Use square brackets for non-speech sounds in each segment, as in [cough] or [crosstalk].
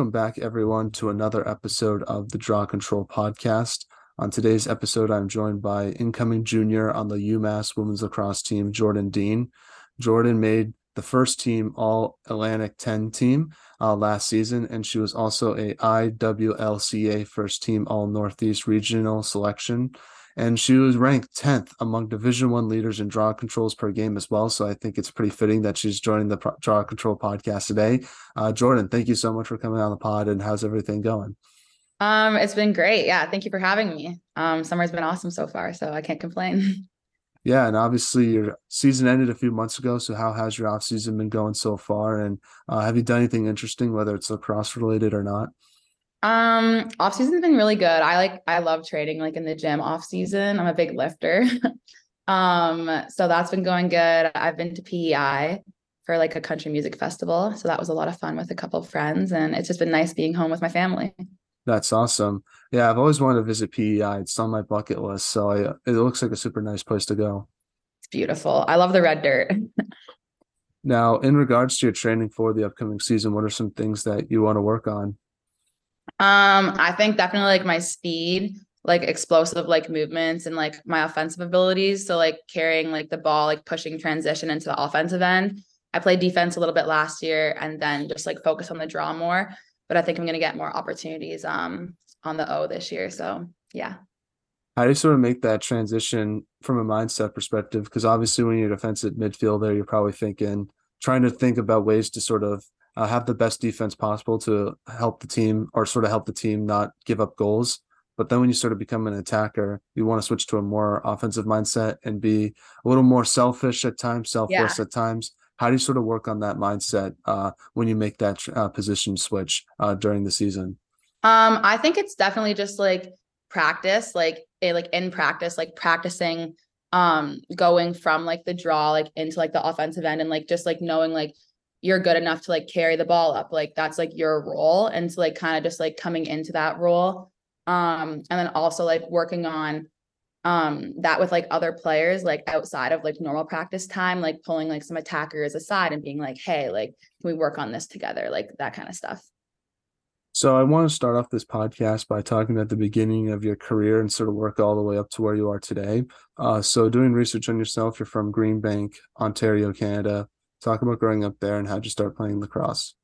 Welcome back, everyone, to another episode of the Draw Control podcast. On today's episode, I'm joined by incoming junior on the UMass women's lacrosse team, Jordan Dean. Jordan made the first team All Atlantic 10 team uh, last season, and she was also a IWLCA first team All Northeast regional selection and she was ranked 10th among division one leaders in draw controls per game as well. So i think it's pretty fitting that she's joining the Pro- draw control podcast today. Uh, jordan thank you so much for coming on the pod and how's everything going? Um it's been great. Yeah thank you for having me. Um summer's been awesome so far so i can't complain. [laughs] Yeah and obviously your season ended a few months ago so how has your off season been going so far? And uh, have you done anything interesting whether it's lacrosse related or not um, off season's been really good. I like I love trading like in the gym off season. I'm a big lifter. [laughs] um, so that's been going good. I've been to PEI for like a country music festival. So that was a lot of fun with a couple of friends and it's just been nice being home with my family. That's awesome. Yeah, I've always wanted to visit PEI. It's on my bucket list. So I, it looks like a super nice place to go. It's beautiful. I love the red dirt. [laughs] now, in regards to your training for the upcoming season, what are some things that you want to work on? Um, I think definitely like my speed, like explosive like movements and like my offensive abilities. So like carrying like the ball, like pushing transition into the offensive end. I played defense a little bit last year and then just like focus on the draw more. But I think I'm gonna get more opportunities um on the O this year. So yeah. How do you sort of make that transition from a mindset perspective? Because obviously when you're defensive midfielder, you're probably thinking trying to think about ways to sort of uh, have the best defense possible to help the team or sort of help the team not give up goals. But then when you sort of become an attacker, you want to switch to a more offensive mindset and be a little more selfish at times, selfless yeah. at times. How do you sort of work on that mindset uh, when you make that uh, position switch uh, during the season? Um, I think it's definitely just like practice, like like in practice, like practicing um going from like the draw like into like the offensive end and like just like knowing like you're good enough to like carry the ball up like that's like your role and so like kind of just like coming into that role. Um and then also like working on um that with like other players like outside of like normal practice time like pulling like some attackers aside and being like hey like can we work on this together? like that kind of stuff. So i want to start off this podcast by talking about the beginning of your career and sort of work all the way up to where you are today. Uh, so doing research on yourself you're from greenbank ontario canada Talk about growing up there and how'd you start playing lacrosse?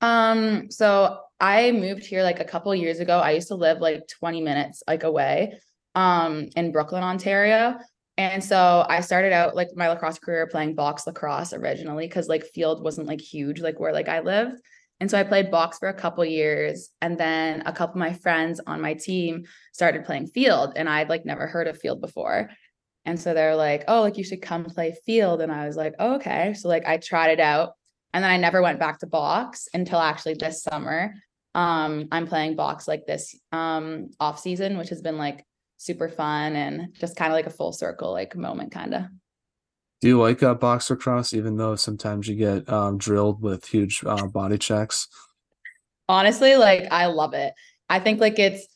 Um, so I moved here like a couple years ago. I used to live like 20 minutes like away um in Brooklin, Ontario. And so I started out like my lacrosse career playing box lacrosse originally because like field wasn't like huge like where like I lived. And so I played box for a couple years and then a couple of my friends on my team started playing field and I'd like never heard of field before. And so they're like, oh, like you should come play field. And I was like, oh, okay. So like I tried it out. And then I never went back to box until actually this summer. Um, I'm playing box like this um off season, which has been like super fun and just kind of like a full circle like moment kind of. Do you like uh, box lacrosse, even though sometimes you get um, drilled with huge uh, body checks? Honestly, like I love it. I think like it's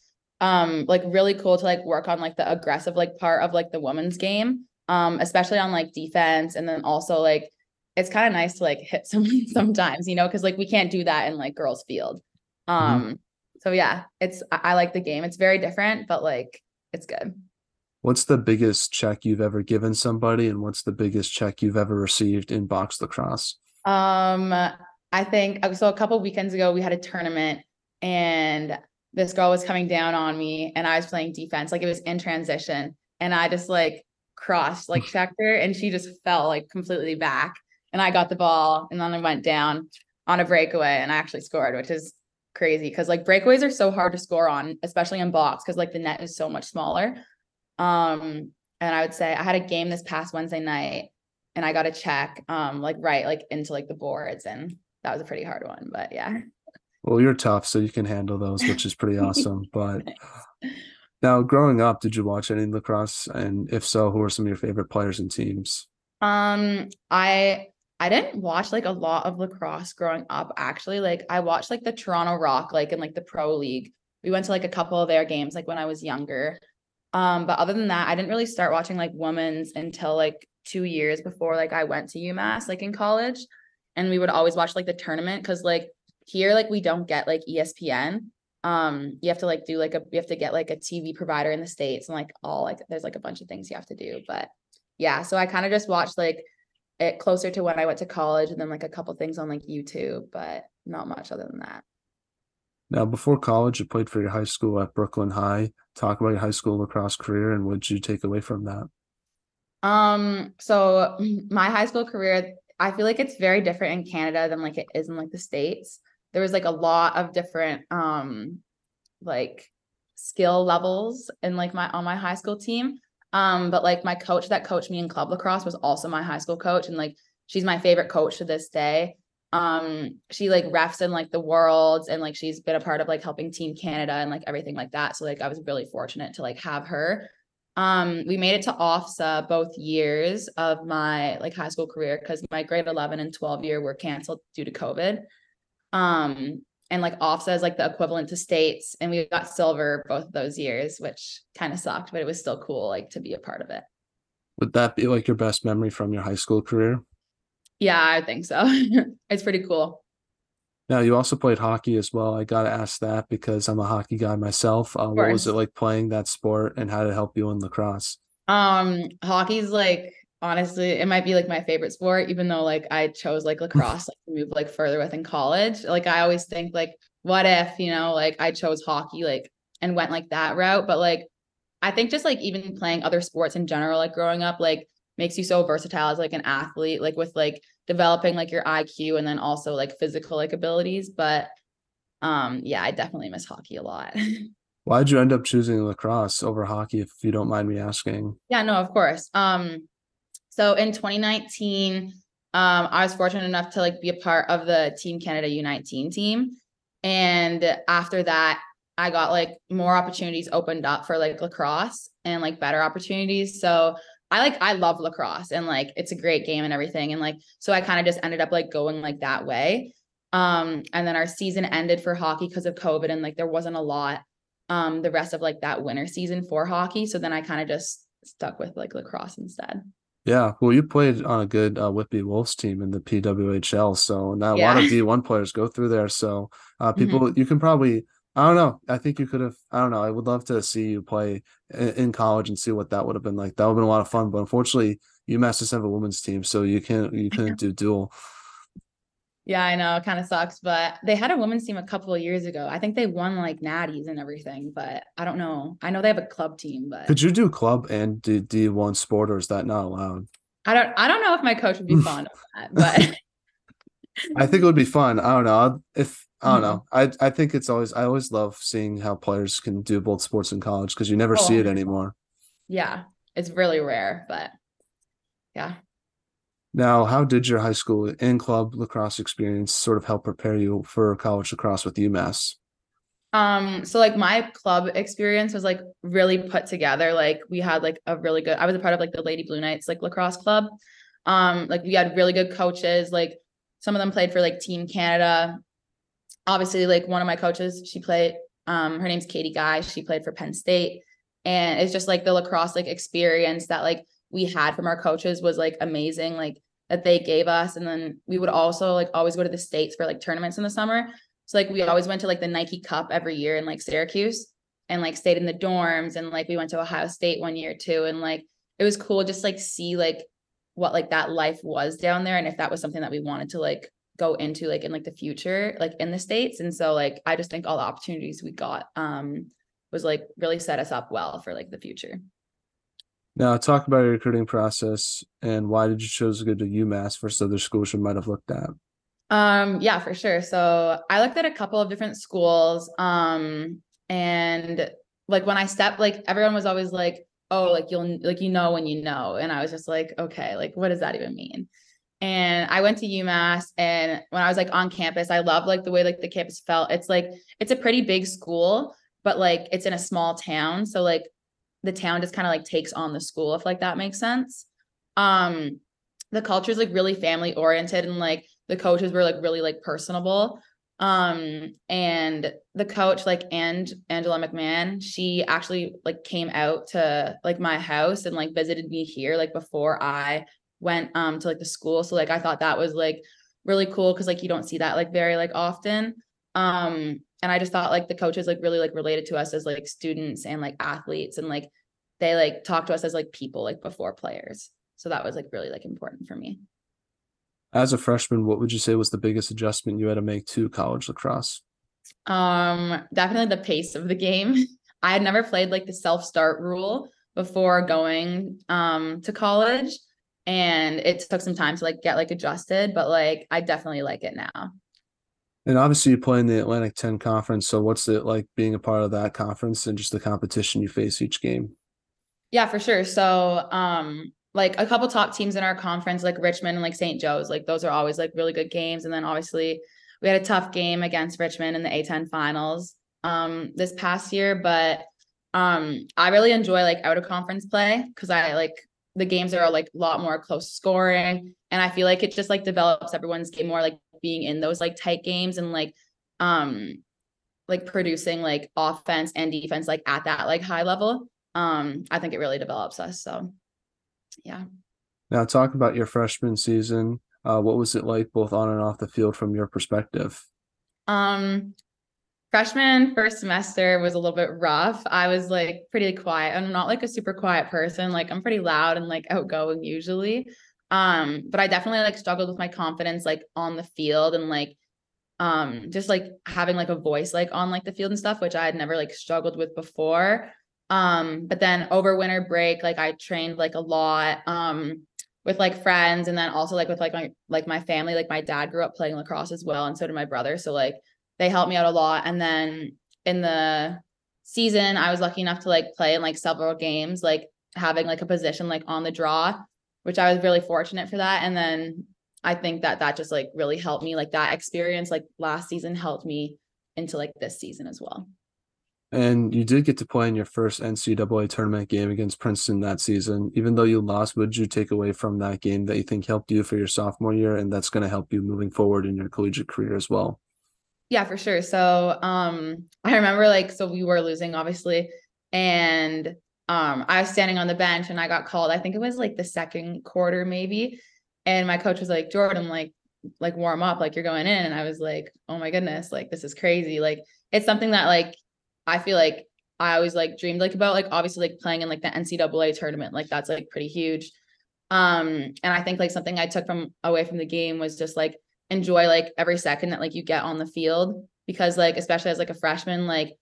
um like really cool to like work on like the aggressive like part of like the women's game um especially on like defense and then also like it's kind of nice to like hit [laughs] someone sometimes you know because like we can't do that in like girls field mm-hmm. um mm-hmm. so yeah it's I-, I like the game it's very different but like it's good what's the biggest check you've ever given somebody and what's the biggest check you've ever received in box lacrosse um i think so a couple weekends ago we had a tournament and this girl was coming down on me and I was playing defense. Like it was in transition. And I just like crossed, like [laughs] checked her, and she just fell like completely back. And I got the ball and then I went down on a breakaway and I actually scored, which is crazy because like breakaways are so hard to score on, especially in box, because like the net is so much smaller. Um, and I would say I had a game this past Wednesday night and I got a check um like right like into like the boards and that was a pretty hard one, but yeah. Well, you're tough, so you can handle those, which is pretty [laughs] awesome. But now, growing up, did you watch any lacrosse? And if so, who are some of your favorite players and teams? Um, I I didn't watch like a lot of lacrosse growing up. Actually, like I watched like the Toronto Rock, like in like the pro league. We went to like a couple of their games, like when I was younger. Um, but other than that, I didn't really start watching like women's until like two years before like I went to UMass, like in college. And we would always watch like the tournament because like here like we don't get like espn um you have to like do like a you have to get like a tv provider in the states and like all like there's like a bunch of things you have to do but yeah so i kind of just watched like it closer to when i went to college and then like a couple things on like youtube but not much other than that. Now before college you played for your high school at brooklin high. Talk about your high school lacrosse career and what did you take away from that? Um so my high school career i feel like it's very different in canada than like it is in like the states there was like a lot of different um like skill levels in like my on my high school team. Um but like my coach that coached me in club lacrosse was also my high school coach and like she's my favorite coach to this day. Um she like refs in like the worlds and like she's been a part of like helping team canada and like everything like that. So like i was really fortunate to like have her. Um we made it to OFSAA both years of my like high school career because my grade 11 and 12 year were canceled due to covid um, and like OFSAA is like the equivalent to states, and we got silver both of those years, which kind of sucked, but it was still cool like to be a part of it. Would that be like your best memory from your high school career? Yeah, I think so. [laughs] it's pretty cool. Now you also played hockey as well. I gotta ask that because I'm a hockey guy myself. Uh, what was it like playing that sport, and how did it help you in lacrosse? Um, hockey's like honestly it might be like my favorite sport even though like i chose like lacrosse like to move like further with in college. Like i always think like what if you know like i chose hockey like and went like that route. But like i think just like even playing other sports in general like growing up like makes you so versatile as like an athlete like with like developing like your iq and then also like physical like abilities. But um yeah i definitely miss hockey a lot. [laughs] Why'd you end up choosing lacrosse over hockey if you don't mind me asking? Yeah no of course. Um so in 2019, um, I was fortunate enough to like be a part of the Team Canada U19 team. And after that, I got like more opportunities opened up for like lacrosse and like better opportunities. So I like I love lacrosse and like it's a great game and everything. And like so I kind of just ended up like going like that way. Um, and then our season ended for hockey because of COVID and like there wasn't a lot um the rest of like that winter season for hockey. So then I kind of just stuck with like lacrosse instead. Yeah, well, you played on a good uh, Whitby Wolves team in the PWHL, so now yeah. a lot of D1 players go through there. So uh, people, mm-hmm. you can probably, I don't know, I think you could have, I don't know, I would love to see you play in, in college and see what that would have been like. That would have been a lot of fun, but unfortunately, UMass doesn't have a women's team, so you can't, you [laughs] couldn't do dual. Yeah, I know, it kind of sucks, but they had a women's team a couple of years ago. I think they won like natties and everything, but I don't know. I know they have a club team, but could you do club and do D one sport, or is that not allowed? I don't. I don't know if my coach would be [laughs] fond of that, but I think it would be fun. I don't know if I don't know. Mm-hmm. I I think it's always I always love seeing how players can do both sports in college because you never oh, see it anymore. Yeah, it's really rare, but yeah. Now, how did your high school and club lacrosse experience sort of help prepare you for college lacrosse with UMass? Um, so like my club experience was like really put together. Like we had like a really good, I was a part of like the Lady Blue Knights like lacrosse club. Um, like we had really good coaches, like some of them played for like Team Canada. Obviously, like one of my coaches, she played, um, her name's Katie Guy, she played for Penn State. And it's just like the lacrosse like experience that like we had from our coaches was like amazing like that they gave us. And then we would also like always go to the states for like tournaments in the summer. So like we always went to like the Nike Cup every year in like Syracuse and like stayed in the dorms. And like we went to Ohio State one year too. And like it was cool just like see like what like that life was down there and if that was something that we wanted to like go into like in like the future like in the states. And so like I just think all the opportunities we got um was like really set us up well for like the future. Now, talk about your recruiting process and why did you choose to go to UMass versus other schools you might have looked at? Um, yeah, for sure. So I looked at a couple of different schools. Um, and like when I stepped, like everyone was always like, oh, like you'll like you know when you know. And I was just like, okay, like what does that even mean? And I went to UMass and when I was like on campus, I love like the way like the campus felt. It's like it's a pretty big school, but like it's in a small town. So like the town just kind of like takes on the school if like that makes sense. Um the culture is like really family oriented and like the coaches were like really like personable. Um and the coach like and angela mcmahon she actually like came out to like my house and like visited me here like before i went um to like the school. So like i thought that was like really cool because like you don't see that like very like often. Um, and I just thought like the coaches like really like related to us as like students and like athletes and like they like talk to us as like people like before players. So that was like really like important for me. As a freshman, what would you say was the biggest adjustment you had to make to college lacrosse? Um, definitely the pace of the game. [laughs] I had never played like the self start rule before going um to college and it took some time to like get like adjusted, but like I definitely like it now. And obviously, you play in the Atlantic 10 conference. So, what's it like being a part of that conference and just the competition you face each game? Yeah, for sure. So, um, like a couple top teams in our conference, like Richmond and like St. Joe's, like those are always like really good games. And then obviously, we had a tough game against Richmond in the A10 finals um this past year, but um I really enjoy like out of conference play because I like the games are like a lot more close scoring and I feel like it just like develops everyone's game more like being in those like tight games and like um like producing like offense and defense like at that like high level um i think it really develops us so yeah. Now talk about your freshman season. Uh what was it like both on and off the field from your perspective? Um freshman first semester was a little bit rough. I was like pretty quiet. I'm not like a super quiet person. Like i'm pretty loud and like outgoing usually um, but I definitely like struggled with my confidence like on the field and like um just like having like a voice like on like the field and stuff, which I had never like struggled with before. Um, but then over winter break, like I trained like a lot um with like friends and then also like with like my like my family. Like my dad grew up playing lacrosse as well, and so did my brother. So like they helped me out a lot. And then in the season, I was lucky enough to like play in like several games, like having like a position like on the draw which I was really fortunate for that. And then I think that that just like really helped me. Like that experience, like last season, helped me into like this season as well. And you did get to play in your first NCAA tournament game against Princeton that season. Even though you lost, what did you take away from that game that you think helped you for your sophomore year and that's going to help you moving forward in your collegiate career as well? Yeah, for sure. So um I remember like so we were losing obviously and um, I was standing on the bench and I got called. I think it was like the second quarter, maybe. And my coach was like, Jordan, like, like warm up, like you're going in. And I was like, oh my goodness, like this is crazy. Like it's something that like I feel like I always like dreamed like about, like obviously like playing in like the NCAA tournament, like that's like pretty huge. Um, and I think like something I took from away from the game was just like enjoy like every second that like you get on the field because like especially as like a freshman, like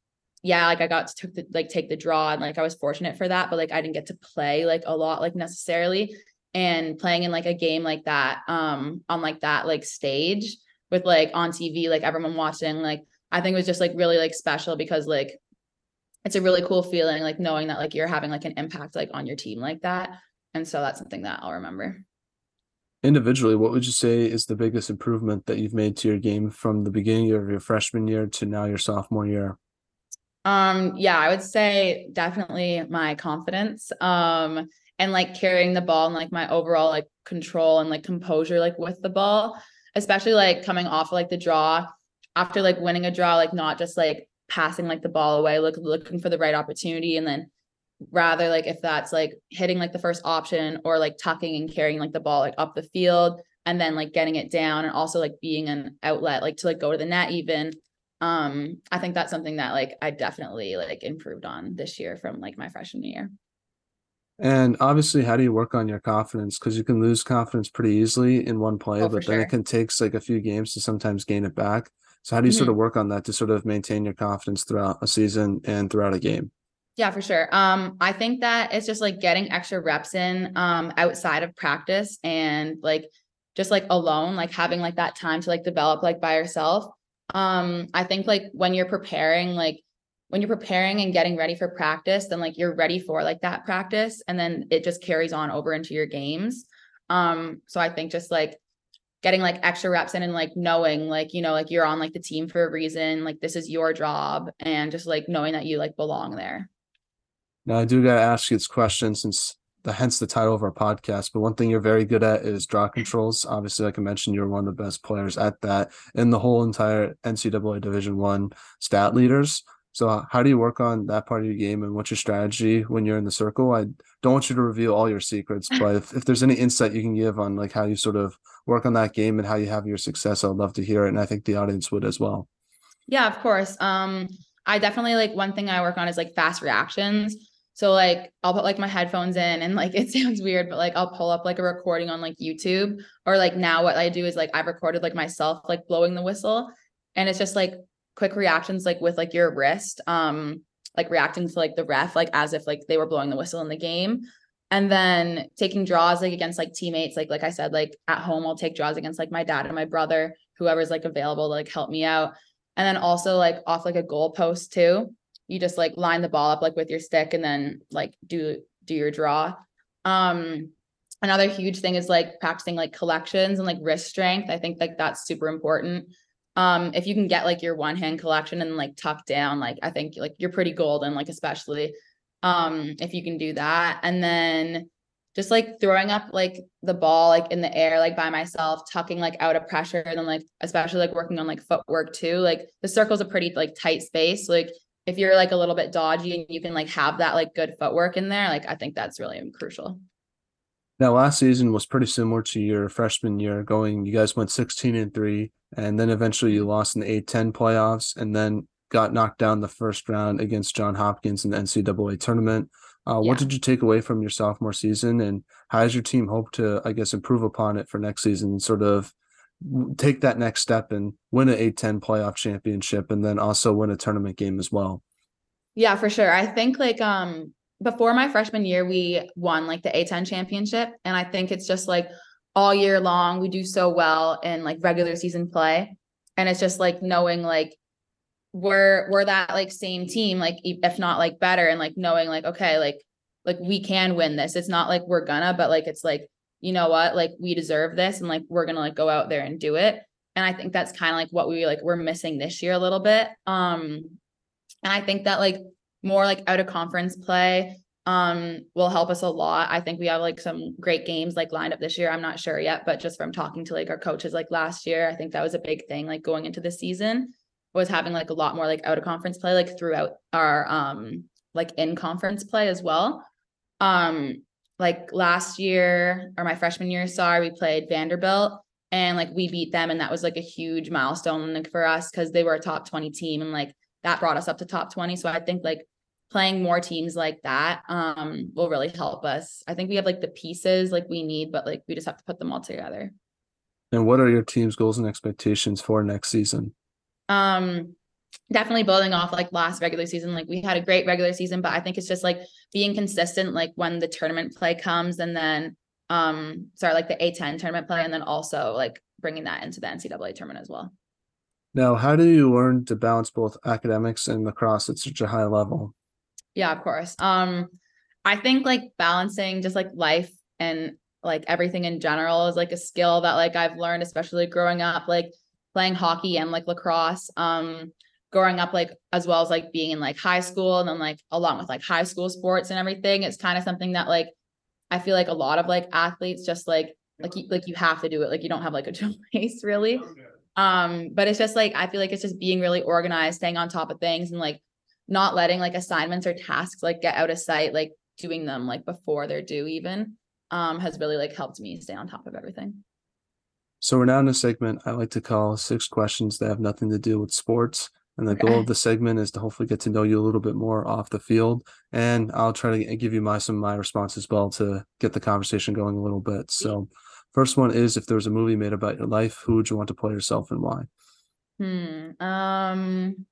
yeah, like I got to took the, like take the draw and like I was fortunate for that, but like I didn't get to play like a lot like necessarily. And playing in like a game like that, um, on like that like stage with like on TV, like everyone watching, like I think it was just like really like special because like it's a really cool feeling, like knowing that like you're having like an impact like on your team like that. And so that's something that I'll remember. Individually, what would you say is the biggest improvement that you've made to your game from the beginning of your freshman year to now your sophomore year? Um, yeah, I would say definitely my confidence. Um, and like carrying the ball and like my overall like control and like composure like with the ball, especially like coming off of, like the draw after like winning a draw, like not just like passing like the ball away, look looking for the right opportunity and then rather like if that's like hitting like the first option or like tucking and carrying like the ball like up the field and then like getting it down and also like being an outlet like to like go to the net even um i think that's something that like i definitely like improved on this year from like my freshman year and obviously how do you work on your confidence because you can lose confidence pretty easily in one play oh, but then sure. it can take like a few games to sometimes gain it back so how do you mm-hmm. sort of work on that to sort of maintain your confidence throughout a season and throughout a game yeah, for sure. Um, I think that it's just like getting extra reps in um outside of practice and like just like alone, like having like that time to like develop like by yourself um i think like when you're preparing like when you're preparing and getting ready for practice then like you're ready for like that practice and then it just carries on over into your games. Um so i think just like getting like extra reps in and like knowing like you know like you're on like the team for a reason like this is your job and just like knowing that you like belong there. Now i do gotta ask you this question since the hence the title of our podcast. But one thing you're very good at is draw controls. Obviously, like I mentioned, you're one of the best players at that in the whole entire NCAA Division One stat leaders. So how do you work on that part of your game and what's your strategy when you're in the circle? I don't want you to reveal all your secrets, but if, if there's any insight you can give on like how you sort of work on that game and how you have your success, I'd love to hear it. And I think the audience would as well. Yeah, of course. Um, I definitely like one thing I work on is like fast reactions. So like I'll put like my headphones in and like [laughs] it sounds weird, but like I'll pull up like a recording on like YouTube or like now what I do is like I've recorded like myself like blowing the whistle and it's just like quick reactions like with like your wrist um like reacting to like the ref like as if like they were blowing the whistle in the game. And then taking draws like against like teammates like like I said like at home I'll take draws against like my dad and my brother whoever's like available to like help me out. And then also like off like a goal post too you just like line the ball up like with your stick and then like do do your draw. Um another huge thing is like practicing like collections and like wrist strength. I think like that's super important. Um if you can get like your one hand collection and like tuck down like i think like you're pretty golden like especially um if you can do that. And then just like throwing up like the ball like in the air like by myself tucking like out of pressure and then like especially like working on like footwork too like the circle's a pretty like tight space like if you're like a little bit dodgy and you can like have that like good footwork in there, like I think that's really crucial. Now, last season was pretty similar to your freshman year. Going, you guys went 16 and three, and then eventually you lost in the A10 playoffs, and then got knocked down the first round against John Hopkins in the NCAA tournament. Uh, yeah. What did you take away from your sophomore season, and how does your team hope to, I guess, improve upon it for next season? Sort of take that next step and win an A10 playoff championship and then also win a tournament game as well. Yeah, for sure. I think like um before my freshman year we won like the A10 championship and I think it's just like all year long we do so well in like regular season play and it's just like knowing like we're we're that like same team like if not like better and like knowing like okay like like we can win this. It's not like we're gonna but like it's like you know what, like we deserve this and like we're gonna like go out there and do it. And I think that's kind of like what we like we're missing this year a little bit. Um and I think that like more like out of conference play um will help us a lot. I think we have like some great games like lined up this year. I'm not sure yet, but just from talking to like our coaches like last year, I think that was a big thing like going into the season was having like a lot more like out of conference play like throughout our um like in conference play as well. Um like last year or my freshman year, sorry, we played Vanderbilt and like we beat them and that was like a huge milestone like, for us because they were a top 20 team and like that brought us up to top 20. So I think like playing more teams like that um will really help us. I think we have like the pieces like we need, but like we just have to put them all together. And what are your team's goals and expectations for next season? Um definitely building off like last regular season. Like we had a great regular season, but I think it's just like being consistent, like when the tournament play comes and then, um, sorry, like the A10 tournament play, and then also like bringing that into the NCAA tournament as well. Now, how do you learn to balance both academics and lacrosse at such a high level? Yeah, of course. Um, I think like balancing just like life and like everything in general is like a skill that like I've learned, especially growing up, like playing hockey and like lacrosse. Um, growing up like as well as like being in like high school and then like along with like high school sports and everything it's kind of something that like i feel like a lot of like athletes just like like you like you have to do it like you don't have like a [laughs] choice really. Um but it's just like i feel like it's just being really organized staying on top of things and like not letting like assignments or tasks like get out of sight like doing them like before they're due even um has really like helped me stay on top of everything. So we're now in a segment i like to call six questions that have nothing to do with sports and the goal of the segment is to hopefully get to know you a little bit more off the field. And I'll try to give you my some of my response as well to get the conversation going a little bit. So first one is if there was a movie made about your life, who would you want to play yourself and why? Hmm. Um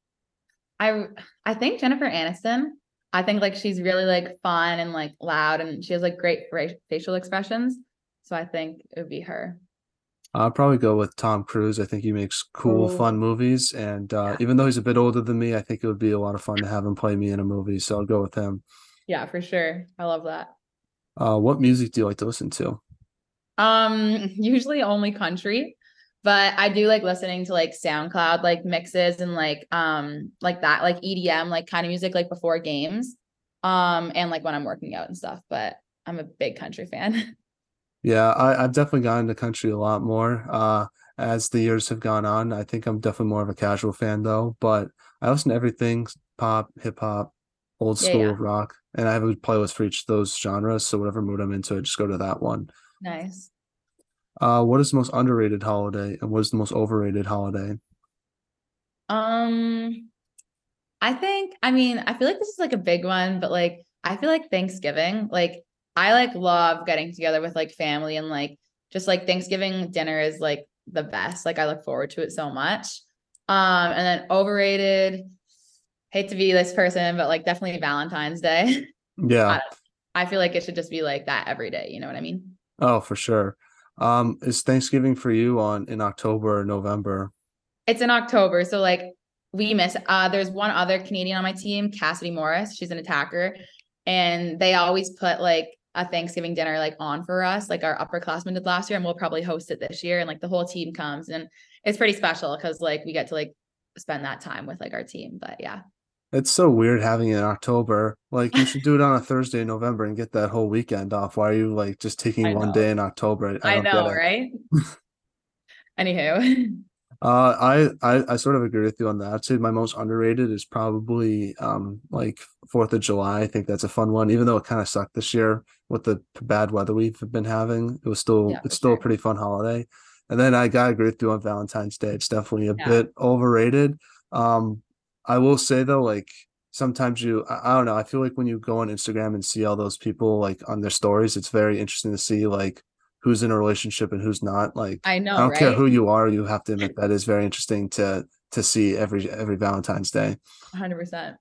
I I think Jennifer Aniston. I think like she's really like fun and like loud and she has like great facial expressions. So I think it would be her. I'll probably go with Tom Cruise. I think he makes cool, Ooh. fun movies, and uh, yeah. even though he's a bit older than me, I think it would be a lot of fun to have him play me in a movie. So I'll go with him. Yeah, for sure. I love that. Uh, what music do you like to listen to? Um, [laughs] usually only country, but I do like listening to like SoundCloud like mixes and like um like that like EDM like kind of music like before games, um, and like when I'm working out and stuff. But I'm a big country fan. [laughs] Yeah, I, I've definitely gotten into country a lot more uh, as the years have gone on. I think I'm definitely more of a casual fan though, but I listen to everything pop, hip hop, old Yeah, school yeah. rock, and I have a playlist for each of those genres. So whatever mood I'm into, I just go to that one. Nice. Uh, what is the most underrated holiday, and what is the most overrated holiday? Um, I think, I mean, I feel like this is like a big one, but like I feel like Thanksgiving, like I like love getting together with like family and like just like Thanksgiving dinner is like the best. Like I look forward to it so much. Um, and then overrated, hate to be this person, but like definitely Valentine's Day. [laughs] Yeah. I feel like it should just be like that every day. You know what I mean? Oh, for sure. Um, is Thanksgiving for you on in October or November? It's in October, so like we miss. Uh, there's one other Canadian on my team, Cassidy Morris. She's an attacker, and they always put like a Thanksgiving dinner like on for us, like our upperclassmen did last year, and we'll probably host it this year. And like the whole team comes, and it's pretty special because like we get to like spend that time with like our team. But yeah, It's so weird having it in October. Like you should do it on a Thursday in November and get that whole weekend off. Why are you like just taking one day in October? I, I, know, right? [laughs] Anywho, Uh, I, I I sort of agree with you on that. I'd say my most underrated is probably um like Fourth of July. I think that's a fun one, even though it kind of sucked this year with the bad weather we've been having. It was still Yeah, it's still a pretty fun holiday. And then I gotta agree with you on Valentine's Day. It's definitely a Yeah. bit overrated. Um, I will say though, like sometimes you I, I don't know, I feel like when you go on Instagram and see all those people like on their stories, it's very interesting to see like who's in a relationship and who's not. Like I know, I don't care who you are, you have to admit [laughs] that is very interesting to to see every every Valentine's Day. 100%.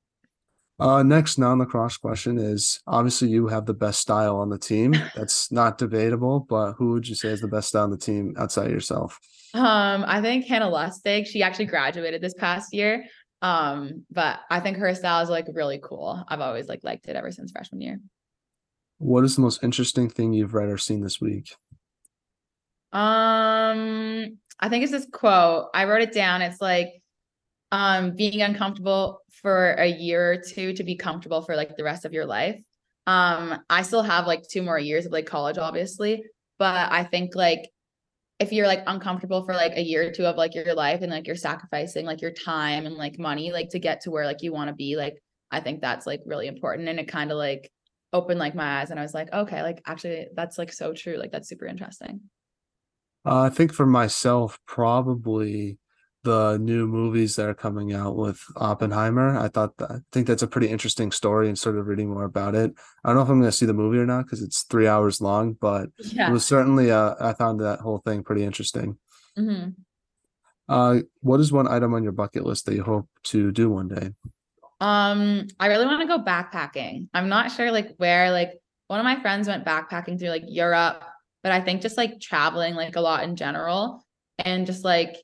Uh next non-lacrosse question is obviously you have the best style on the team. [laughs] That's not debatable, but who would you say is the best style on the team outside of yourself? Um, I think Hannah Lustig, she actually graduated this past year. Um, but I think her style is like really cool. I've always like liked it ever since freshman year. What is the most interesting thing you've read or seen this week? Um, I think it's this quote. I wrote it down. It's like um being uncomfortable for a year or two to be comfortable for like the rest of your life. Um, I still have like two more years of like college, obviously, but I think like if you're like uncomfortable for like a year or two of like your life and like you're sacrificing like your time and like money like to get to where like you want to be, like I think that's like really important. And it kind of like opened like my eyes and I was like, okay, like actually that's like so true. Like that's super interesting. Uh, I think for myself, probably the new movies that are coming out with Oppenheimer. I thought that, I think that's a pretty interesting story and sort of reading more about it. I don't know if I'm going to see the movie or not because it's three hours long, but it was certainly uh, I found that whole thing pretty interesting. hmm Uh, what is one item on your bucket list that you hope to do one day? Um, I really want to go backpacking. I'm not sure like where, like one of my friends went backpacking through like Europe, but I think just like traveling like a lot in general and just like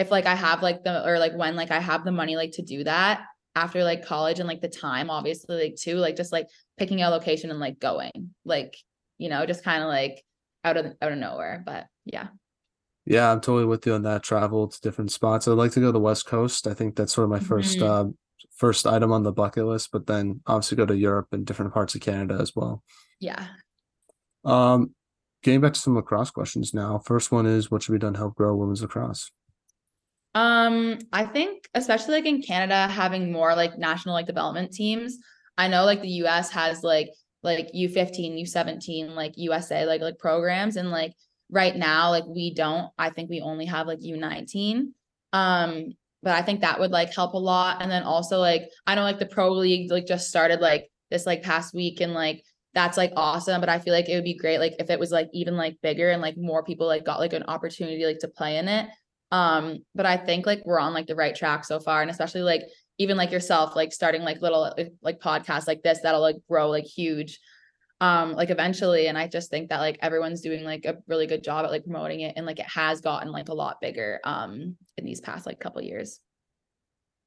if like I have like the or like when like I have the money like to do that after like college and like the time obviously like too like just like picking a location and like going like you know just kind of like out of out of nowhere but yeah Yeah, I'm totally with you on that. Travel to different spots. I'd like to go to the West Coast. I think that's sort of my first Mhm. uh, first item on the bucket list, but then obviously go to Europe and different parts of Canada as well. yeah Um, getting back to some lacrosse questions now. First one is what should be done to help grow women's lacrosse? Um, I think especially like in Canada having more like national like development teams. I know like the US has like like U15, U17, like USA like like programs and like right now like we don't. I think we only have like U19. Um, but I think that would like help a lot and then also like I know like the pro league like just started like this like past week and like that's like awesome but I feel like it would be great like if it was like even like bigger and like more people like got like an opportunity like to play in it um but i think like we're on like the right track so far and especially like even like yourself like starting like little like, like podcasts like this that'll like grow like huge um like eventually and i just think that like everyone's doing like a really good job at like promoting it and like it has gotten like a lot bigger um in these past like couple years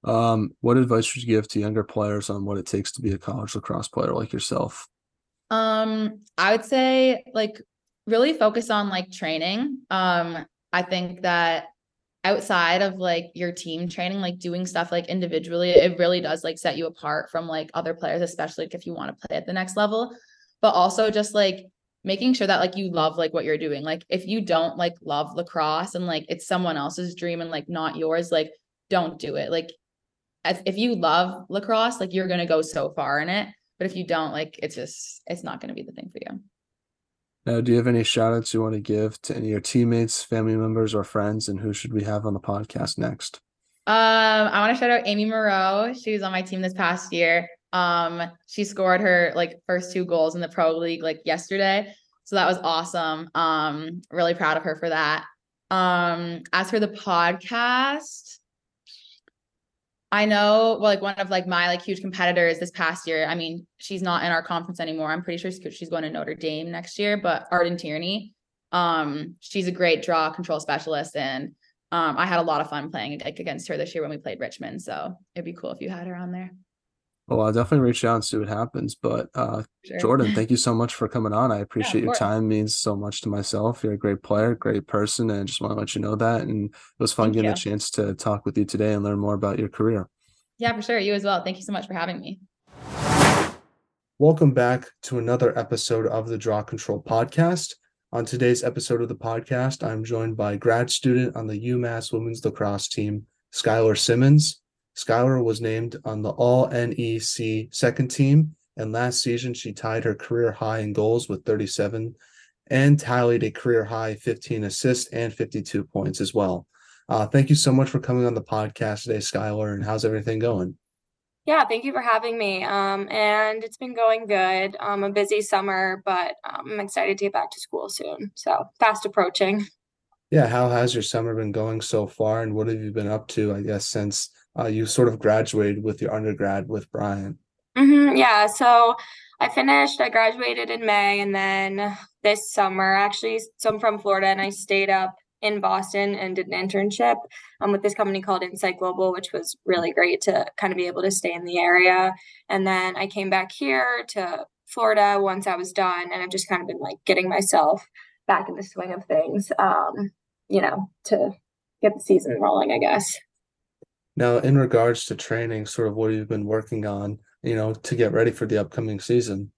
Um, what advice would you give to younger players on what it takes to be a college lacrosse player like yourself? Um, I would say like really focus on like training. Um, I think that outside of like your team training, like doing stuff like individually, it really does like set you apart from like other players, especially like, if you want to play at the next level. But also just like making sure that like you love like what you're doing. Like if you don't like love lacrosse and like it's someone else's dream and like not yours, like don't do it. Like if you love lacrosse, like you're gonna go so far in it. But if you don't, like it's just it's not gonna be the thing for you. Now, do you have any shout outs you want to give to any of your teammates, family members, or friends? And who should we have on the podcast next? Um, I want to shout out Amy Moreau. She was on my team this past year. Um, she scored her like first two goals in the pro league like yesterday. So that was awesome. Um, really proud of her for that. Um, as for the podcast, I know, well, like one of like my like huge competitors this past year. I mean, she's not in our conference anymore. I'm pretty sure she's going to Notre Dame next year. But Arden Tierney, um, she's a great draw control specialist, and um, I had a lot of fun playing like against her this year when we played Richmond. So it'd be cool if you had her on there. Well, I'll definitely reach out and see what happens. But uh, sure. Jordan, thank you so much for coming on. I appreciate yeah, your time. It means so much to myself. You're a great player, great person, and I just want to let you know that. And it was fun thank getting you. a chance to talk with you today and learn more about your career. Yeah, for sure. You as well. Thank you so much for having me. Welcome back to another episode of the Draw Control Podcast. On today's episode of the podcast, I'm joined by grad student on the UMass women's lacrosse team, Skylar Simmonds. Skylar was named on the All NEC second team, and last season she tied her career high in goals with 37 and tallied a career high 15 assists and 52 points as well. Uh, thank you so much for coming on the podcast today, Skylar. And how's everything going? Yeah, thank you for having me. Um, and it's been going good. Um, a busy summer, but um, I'm excited to get back to school soon. So fast approaching. Yeah, how has your summer been going so far, and what have you been up to? I guess since uh, you sort of graduated with your undergrad with Bryant. Mm-hmm, yeah, so I finished. I graduated in May, and then this summer, actually, so I'm from Florida, and I stayed up in Boston and did an internship um, with this company called Insight Global, which was really great to kind of be able to stay in the area. And then I came back here to Florida once I was done, and I've just kind of been like getting myself back in the swing of things, um, you know, to get the season rolling, I guess. Now, in regards to training, sort of what you've been working on, you know, to get ready for the upcoming season.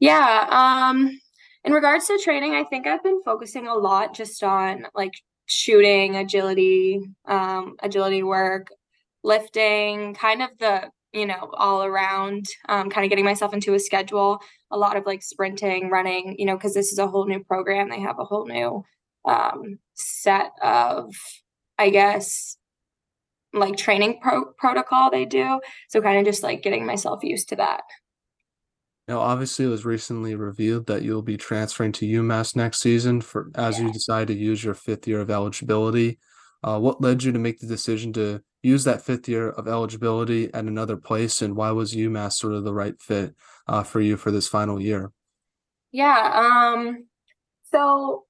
Yeah. Um, in regards to training, I think I've been focusing a lot just on like shooting, agility, um, agility work, lifting, kind of the you know all around um, kind of getting myself into a schedule a lot of like sprinting running you know because this is a whole new program they have a whole new um, set of i guess like training pro- protocol they do so kind of just like getting myself used to that now, obviously, it was recently revealed that you'll be transferring to UMass next season for as yeah. you decide to use your fifth year of eligibility. Uh, what led you to make the decision to use that fifth year of eligibility at another place, and why was UMass sort of the right fit uh, for you for this final year? Yeah. Um. So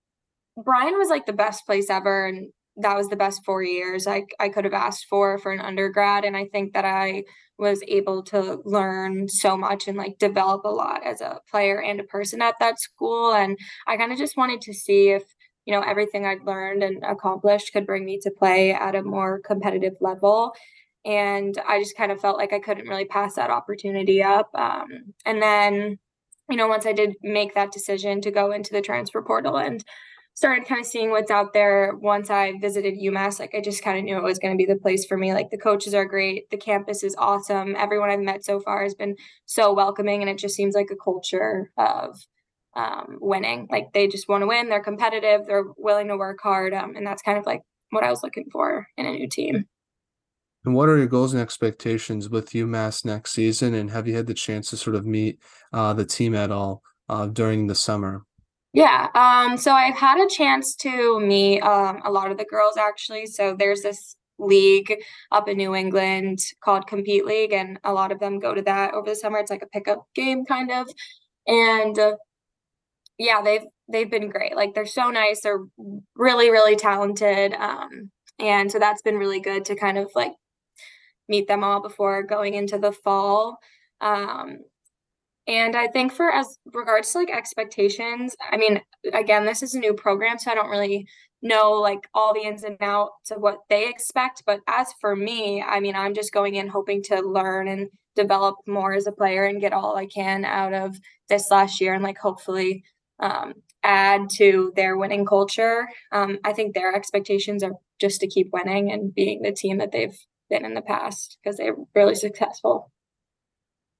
Bryant was like the best place ever, and that was the best four years I I could have asked for for an undergrad, and I think that I was able to learn so much and like develop a lot as a player and a person at that school. And I kind of just wanted to see if, you know, everything I'd learned and accomplished could bring me to play at a more competitive level. And I just kind of felt like I couldn't really pass that opportunity up. Um, and then, you know, once I did make that decision to go into the transfer portal and started kind of seeing what's out there once I visited UMass. Like I just kind of knew it was going to be the place for me. Like the coaches are great, the campus is awesome. Everyone I've met so far has been so welcoming, and it just seems like a culture of um, winning. Like they just want to win. They're competitive. They're willing to work hard, um, and that's kind of like what I was looking for in a new team. And what are your goals and expectations with UMass next season? And have you had the chance to sort of meet uh, the team at all uh, during the summer? Yeah. Um, so I've had a chance to meet um, a lot of the girls actually. So there's this league up in New England called Compete League, and a lot of them go to that over the summer. It's like a pickup game kind of, and uh, yeah, they've they've been great. Like they're so nice. They're really really talented, um, and so that's been really good to kind of like meet them all before going into the fall. Um, and I think for as regards to like expectations, I mean, again, this is a new program, so I don't really know like all the ins and outs of what they expect. But as for me, I mean, I'm just going in hoping to learn and develop more as a player and get all I can out of this last year and like hopefully um, add to their winning culture. Um, I think their expectations are just to keep winning and being the team that they've been in the past because they're really successful.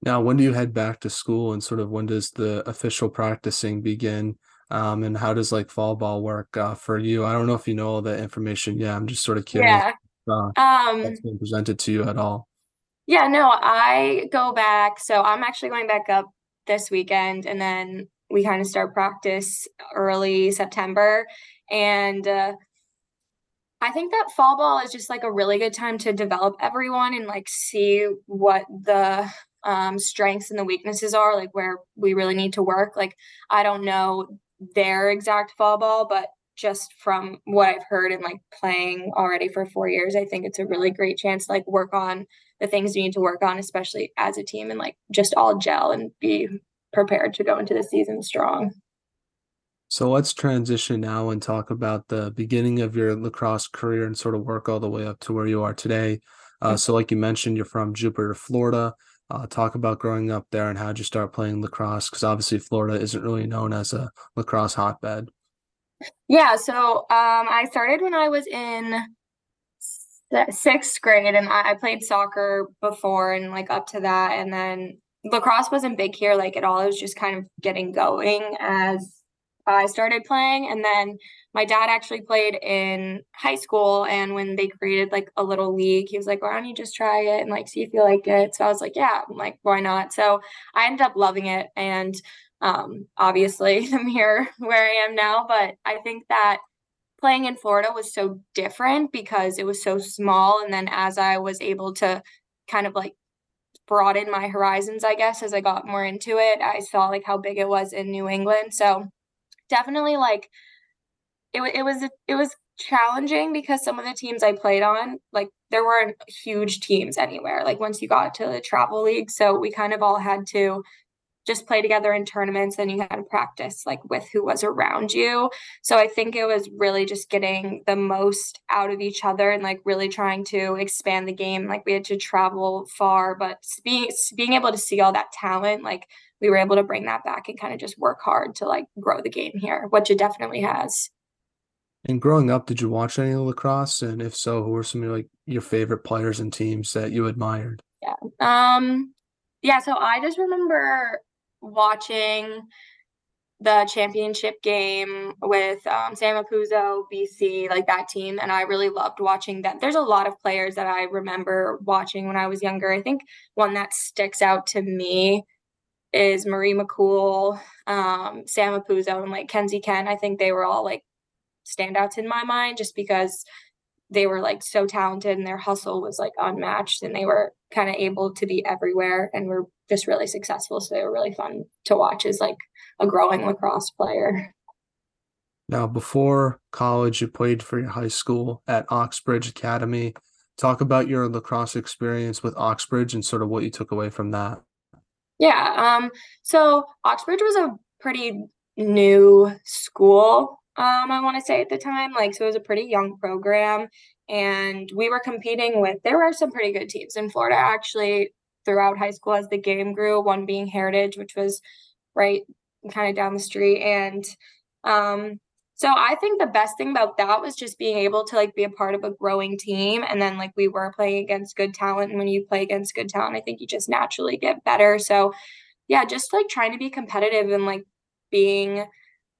Now, when do you head back to school and sort of when does the official practicing begin? Um, and how does like fall ball work uh, for you? I don't know if you know all that information. Yeah, I'm just sort of curious. Yeah. Uh, Um, that's been presented to you at all. yeah, no, I go back. So I'm actually going back up this weekend and then we kind of start practice early September. And uh, I think that fall ball is just like a really good time to develop everyone and like see what the um, strengths and the weaknesses are, like where we really need to work. Like, I don't know their exact fall ball, but just from what I've heard and like playing already for four years, I think it's a really great chance to like work on the things you need to work on, especially as a team, and like just all gel and be prepared to go into the season strong. So let's transition now and talk about the beginning of your lacrosse career and sort of work all the way up to where you are today. Uh, so, like you mentioned, you're from Jupiter, Florida. Uh, talk about growing up there and how did you start playing lacrosse? Because obviously, Florida isn't really known as a lacrosse hotbed. Yeah, so um, I started when I was in sixth grade, and I, I played soccer before and like up to that, and then lacrosse wasn't big here like at all. It was just kind of getting going as I started playing, and then my dad actually played in high school, and when they created like a little league, he was like, "Why don't you just try it and like see if you like it?" So I was like, "Yeah, I'm like why not?" So I ended up loving it, and um, obviously [laughs] I'm here where I am now, but I think that playing in Florida was so different because it was so small. And then as I was able to kind of like broaden my horizons, I guess, as I got more into it, I saw like how big it was in New England. So definitely like it, it was it was challenging because some of the teams I played on, like there weren't huge teams anywhere. Like once you got to the travel league, so we kind of all had to just play together in tournaments and you had to practice like with who was around you. So I think it was really just getting the most out of each other and like really trying to expand the game. Like we had to travel far, but being being able to see all that talent, like we were able to bring that back and kind of just work hard to like grow the game here, which it definitely has. And growing up, did you watch any lacrosse? And if so, who were some of your, like your favorite players and teams that you admired? Yeah. Um, yeah, so I just remember watching the championship game with um, Sam Apuzzo, BC, like that team, and I really loved watching that. There's a lot of players that I remember watching when I was younger. I think one that sticks out to me is Marie McCool, um, Sam Apuzzo, and like Kenzie Kent. I think they were all like standouts in my mind just because they were like so talented and their hustle was like unmatched and they were kind of able to be everywhere and were just really successful. So they were really fun to watch as like a growing lacrosse player. Now, before college, you played for your high school at Oxbridge Academy. Talk about your lacrosse experience with Oxbridge and sort of what you took away from that. Yeah. Um, so Oxbridge was a pretty new school, um, I want to say at the time. Like, so it was a pretty young program. And we were competing with, there were some pretty good teams in Florida actually throughout high school as the game grew, one being Heritage, which was right kind of down the street. And um, so I think the best thing about that was just being able to like be a part of a growing team. And then like we were playing against good talent. And when you play against good talent, I think you just naturally get better. So yeah, just like trying to be competitive and like being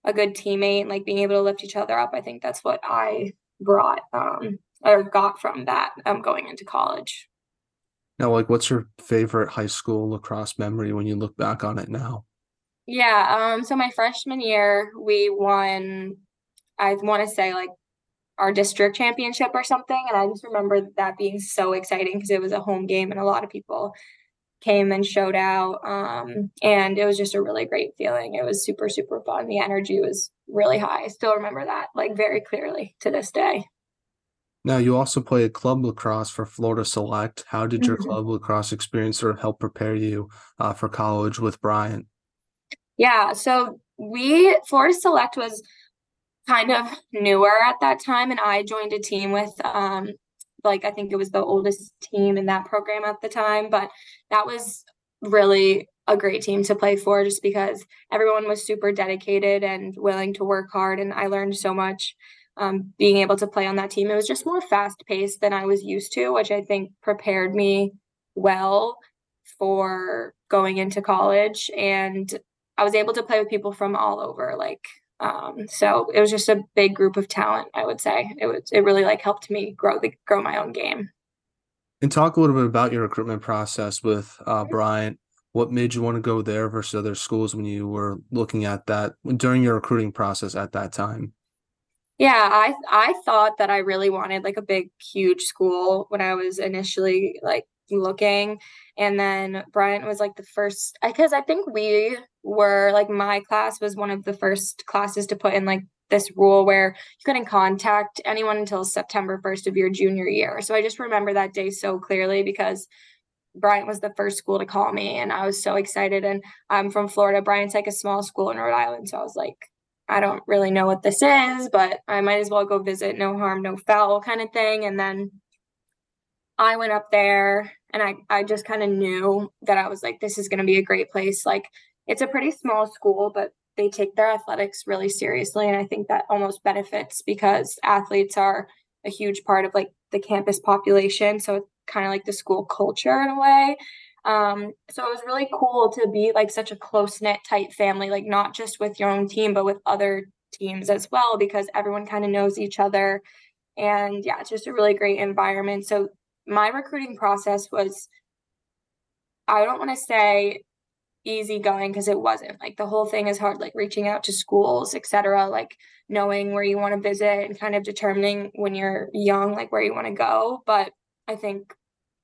a good teammate and like being able to lift each other up. I think that's what I brought um or got from that um going into college. Now, like, what's your favorite high school lacrosse memory when you look back on it now? Yeah, um so my freshman year we won I want to say like our district championship or something and I just remember that being so exciting because it was a home game and a lot of people came and showed out um and it was just a really great feeling. It was super super fun. The energy was really high. I still remember that like very clearly to this day. Now, you also played club lacrosse for Florida Select. How did your Mhm. club lacrosse experience sort of help prepare you uh, for college with Bryant? Yeah, so we Florida Select was kind of newer at that time, and I joined a team with um like I think it was the oldest team in that program at the time, but that was really a great team to play for just because everyone was super dedicated and willing to work hard, and I learned so much um, being able to play on that team. It was just more fast paced than I was used to, which I think prepared me well for going into college. And I was able to play with people from all over. Like, um, so it was just a big group of talent. I would say it was. It really like helped me grow the grow my own game. And talk a little bit about your recruitment process with uh, Bryant. What made you want to go there versus other schools when you were looking at that during your recruiting process at that time? Yeah, I I thought that I really wanted like a big, huge school when I was initially like looking. And then Bryant was like the first because I think we were like my class was one of the first classes to put in like this rule where you couldn't contact anyone until September 1st of your junior year. So I just remember that day so clearly because Bryant was the first school to call me and I was so excited. And I'm from Florida. Bryant's like a small school in Rhode Island. So I was like, I don't really know what this is, but I might as well go visit, no harm, no foul kind of thing. And then I went up there and I, I just kind of knew that I was like, this is going to be a great place. Like, it's a pretty small school, but they take their athletics really seriously. And I think that almost benefits because athletes are a huge part of like the campus population. So it's kind of like the school culture in a way. Um, so it was really cool to be like such a close knit tight family, like not just with your own team, but with other teams as well, because everyone kind of knows each other. And yeah, it's just a really great environment. So my recruiting process was, I don't want to say easy going because it wasn't like the whole thing is hard like reaching out to schools etc like knowing where you want to visit and kind of determining when you're young like where you want to go but i think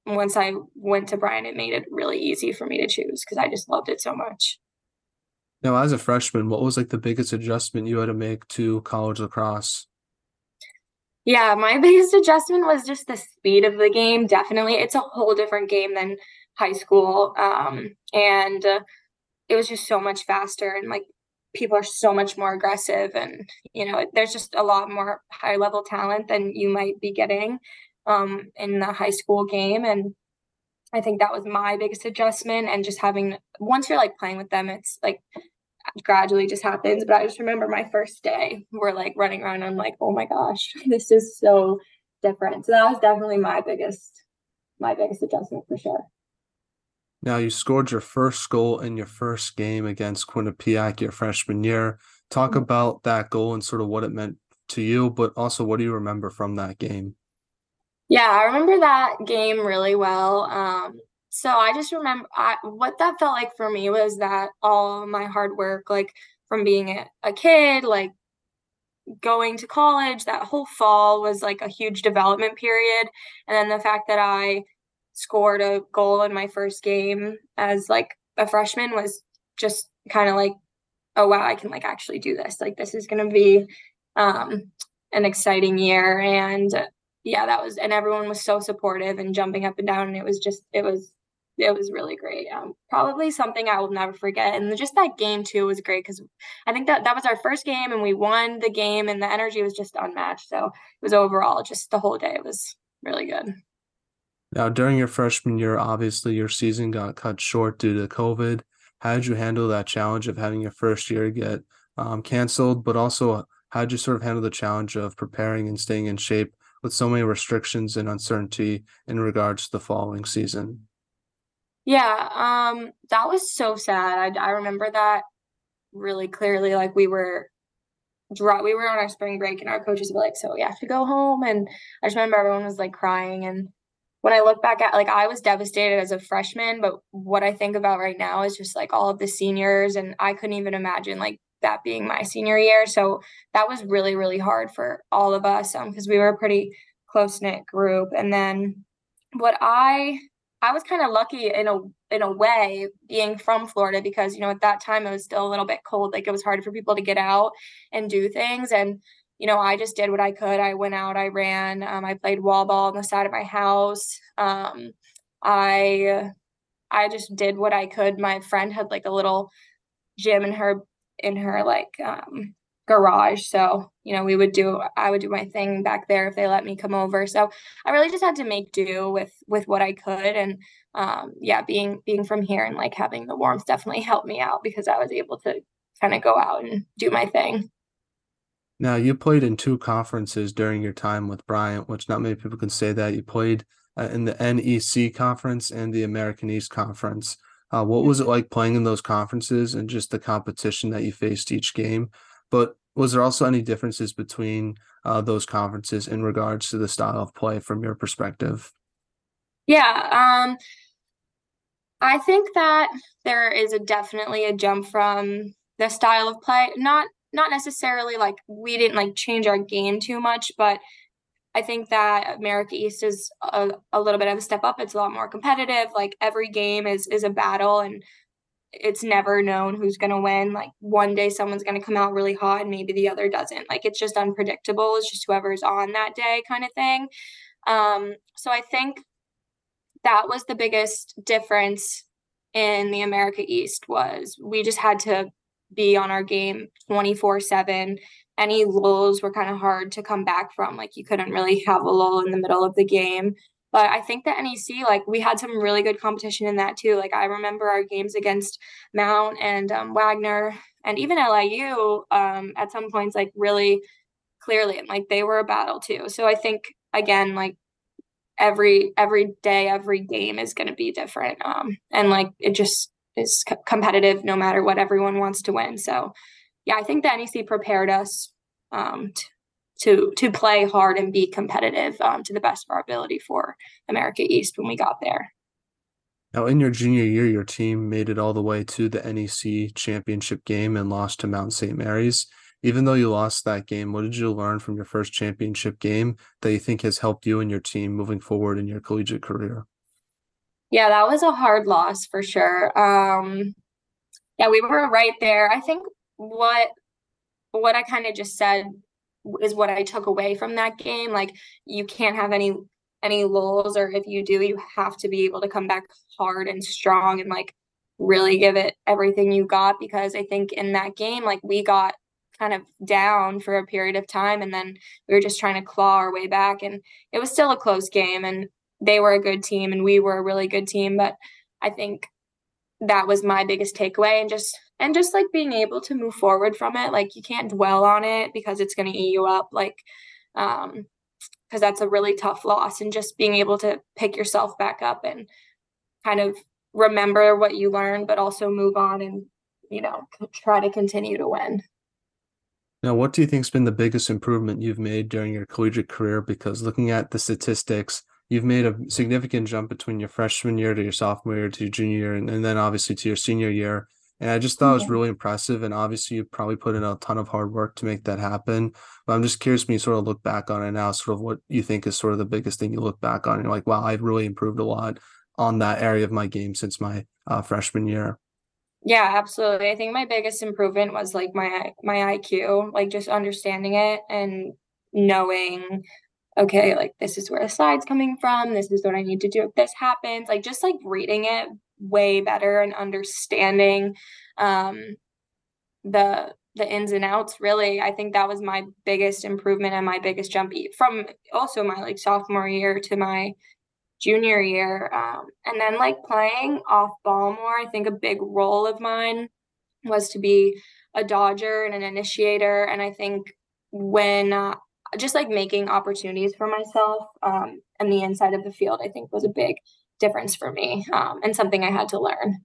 once I went to Bryant, it made it really easy for me to choose because I just loved it so much. Now, as a freshman, what was like the biggest adjustment you had to make to college lacrosse? Yeah, my [laughs] biggest adjustment was just the speed of the game. Definitely, it's a whole different game than high school, um, and uh, it was just so much faster and like people are so much more aggressive and you know there's just a lot more high level talent than you might be getting um, in the high school game. And I think that was my biggest adjustment. And just having, once you're like playing with them, it's like gradually just happens. But I just remember my first day, we're like running around. I'm like, oh my gosh, [laughs] this is so different. So that was definitely my biggest, my biggest adjustment for sure. Now you scored your first goal in your first game against Quinnipiac your freshman year. Talk mm-hmm. about that goal and sort of what it meant to you, but also what do you remember from that game? Yeah, I remember that game really well. Um, so I just remember I, what that felt like for me was that all my hard work, like from being a, a kid, like going to college, that whole fall was like a huge development period. And then the fact that I scored a goal in my first game as like a freshman was just kind of like, oh wow, I can like actually do this. Like this is gonna be um an exciting year. And yeah, that was, and everyone was so supportive and jumping up and down. And it was just, it was, it was really great. Um, probably something I will never forget. And just that game too was great because I think that that was our first game and we won the game and the energy was just unmatched. So it was overall just the whole day. Was really good. Now, during your freshman year, obviously your season got cut short due to COVID. How did you handle that challenge of having your first year get um, canceled? But also, how did you sort of handle the challenge of preparing and staying in shape with so many restrictions and uncertainty in regards to the following season. Yeah, um, that was so sad. I, I remember that really clearly. Like we were we were on our spring break and our coaches were like, So we have to go home. And I just remember everyone was like crying. And when I look back at like I was devastated as a freshman, but what I think about right now is just like all of the seniors and I couldn't even imagine like that being my senior year. So that was really, really hard for all of us because um, we were a pretty close knit group. And then what I I was kind of lucky in a in a way being from Florida because you know at that time it was still a little bit cold. Like it was hard for people to get out and do things. And you know I just did what I could. I went out. I ran. Um, I played wall ball on the side of my house. Um, I I just did what I could. My friend had like a little gym in her in her like um, garage. So, you know, we would do I would do my thing back there if they let me come over. So I really just had to make do with with what I could. And um yeah, being being from here and like having the warmth definitely helped me out because I was able to kind of go out and do my thing. Now, you played in two conferences during your time with Bryant, which not many people can say that. You played uh, in the NEC conference and the American East conference. Uh, what was it like playing in those conferences and just the competition that you faced each game? But was there also any differences between uh, those conferences in regards to the style of play from your perspective? Yeah, um, I think that there is a definitely a jump from the style of play. Not not necessarily like we didn't like change our game too much, but I think that America East is a, a little bit of a step up. It's a lot more competitive. Like every game is is a battle and it's never known who's going to win. Like one day someone's going to come out really hot and maybe the other doesn't. Like it's just unpredictable. It's just whoever's on that day kind of thing. Um, so I think that was the biggest difference in the America East was we just had to be on our game 24 7 any lulls were kind of hard to come back from like you couldn't really have a lull in the middle of the game. But i think that nec like we had some really good competition in that too. Like i remember our games against mount and um, wagner and even liu um, at some points like really clearly and like they were a battle too. So i think again like every every day every game is going to be different um and like it just is c- competitive no matter what everyone wants to win. So yeah i think the nec prepared us um t- to to play hard and be competitive um, to the best of our ability for america east when we got there. Now in your junior year your team made it all the way to the nec championship game and lost to mount st mary's. Even though you lost that game, what did you learn from your first championship game that you think has helped you and your team moving forward in your collegiate career? Yeah, that was a hard loss for sure. Um, yeah, we were right there. I think what what I kind of just said is what I took away from that game. Like you can't have any any lulls, or if you do, you have to be able to come back hard and strong and like really give it everything you got. Because I think in that game, like we got kind of down for a period of time and then we were just trying to claw our way back and it was still a close game and they were a good team and we were a really good team but i think that was my biggest takeaway and just and just like being able to move forward from it like you can't dwell on it because it's going to eat you up like um because that's a really tough loss and just being able to pick yourself back up and kind of remember what you learned but also move on and you know try to continue to win now, what do you think's been the biggest improvement you've made during your collegiate career? Because looking at the statistics, you've made a significant jump between your freshman year to your sophomore year to your junior year, and, and then obviously to your senior year. And I just thought it was really impressive. And obviously, you probably put in a ton of hard work to make that happen. But I'm just curious when you sort of look back on it now, sort of what you think is sort of the biggest thing you look back on. And you're like, wow, I've really improved a lot on that area of my game since my uh, freshman year. Yeah, absolutely. I think my biggest improvement was like my my IQ, like just understanding it and knowing okay, like this is where the slide's coming from, this is what I need to do if this happens. Like just like reading it way better and understanding um the the ins and outs really i think that was my biggest improvement and my biggest jump from also my like sophomore year to my junior year. Um, and then like playing off ball more, I think a big role of mine was to be a dodger and an initiator. And I think when uh, just like making opportunities for myself um, and the inside of the field, I think was a big difference for me um, and something I had to learn.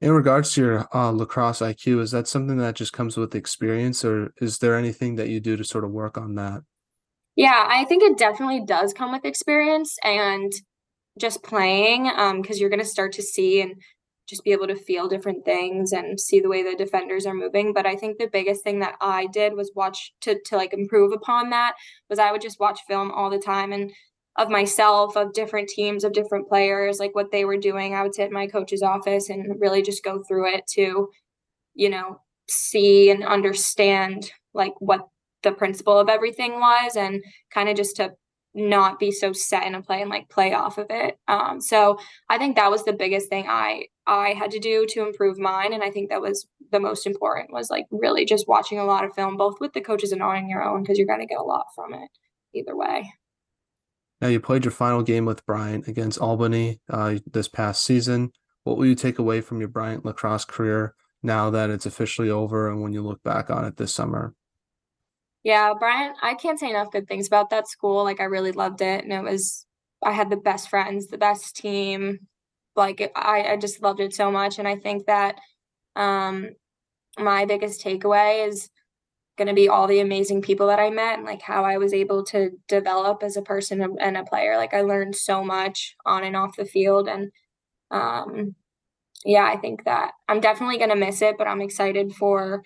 In regards to your uh, lacrosse IQ, is that something that just comes with experience, or is there anything that you do to sort of work on that? Yeah, I think it definitely does come with experience. And just playing um because you're going to start to see and just be able to feel different things and see the way the defenders are moving. But i think the biggest thing that i did was watch to to like improve upon that was i would just watch film all the time and of myself of different teams of different players like what they were doing. I would sit in my coach's office and really just go through it to you know see and understand like what the principle of everything was and kind of just to not be so set in a play and like play off of it. Um, so I think that was the biggest thing I I had to do to improve mine, and I think that was the most important was like really just watching a lot of film, both with the coaches and on your own, because you're going to get a lot from it either way. Now you played your final game with Bryant against Albany uh, this past season. What will you take away from your Bryant lacrosse career now that it's officially over, and when you look back on it this summer? Yeah, Bryant, I can't say enough good things about that school. Like I really loved it and it was I had the best friends, the best team. Like it, I I just loved it so much and I think that um my biggest takeaway is going to be all the amazing people that I met and like how I was able to develop as a person and a player. Like I learned so much on and off the field and um yeah, I think that I'm definitely going to miss it, but I'm excited for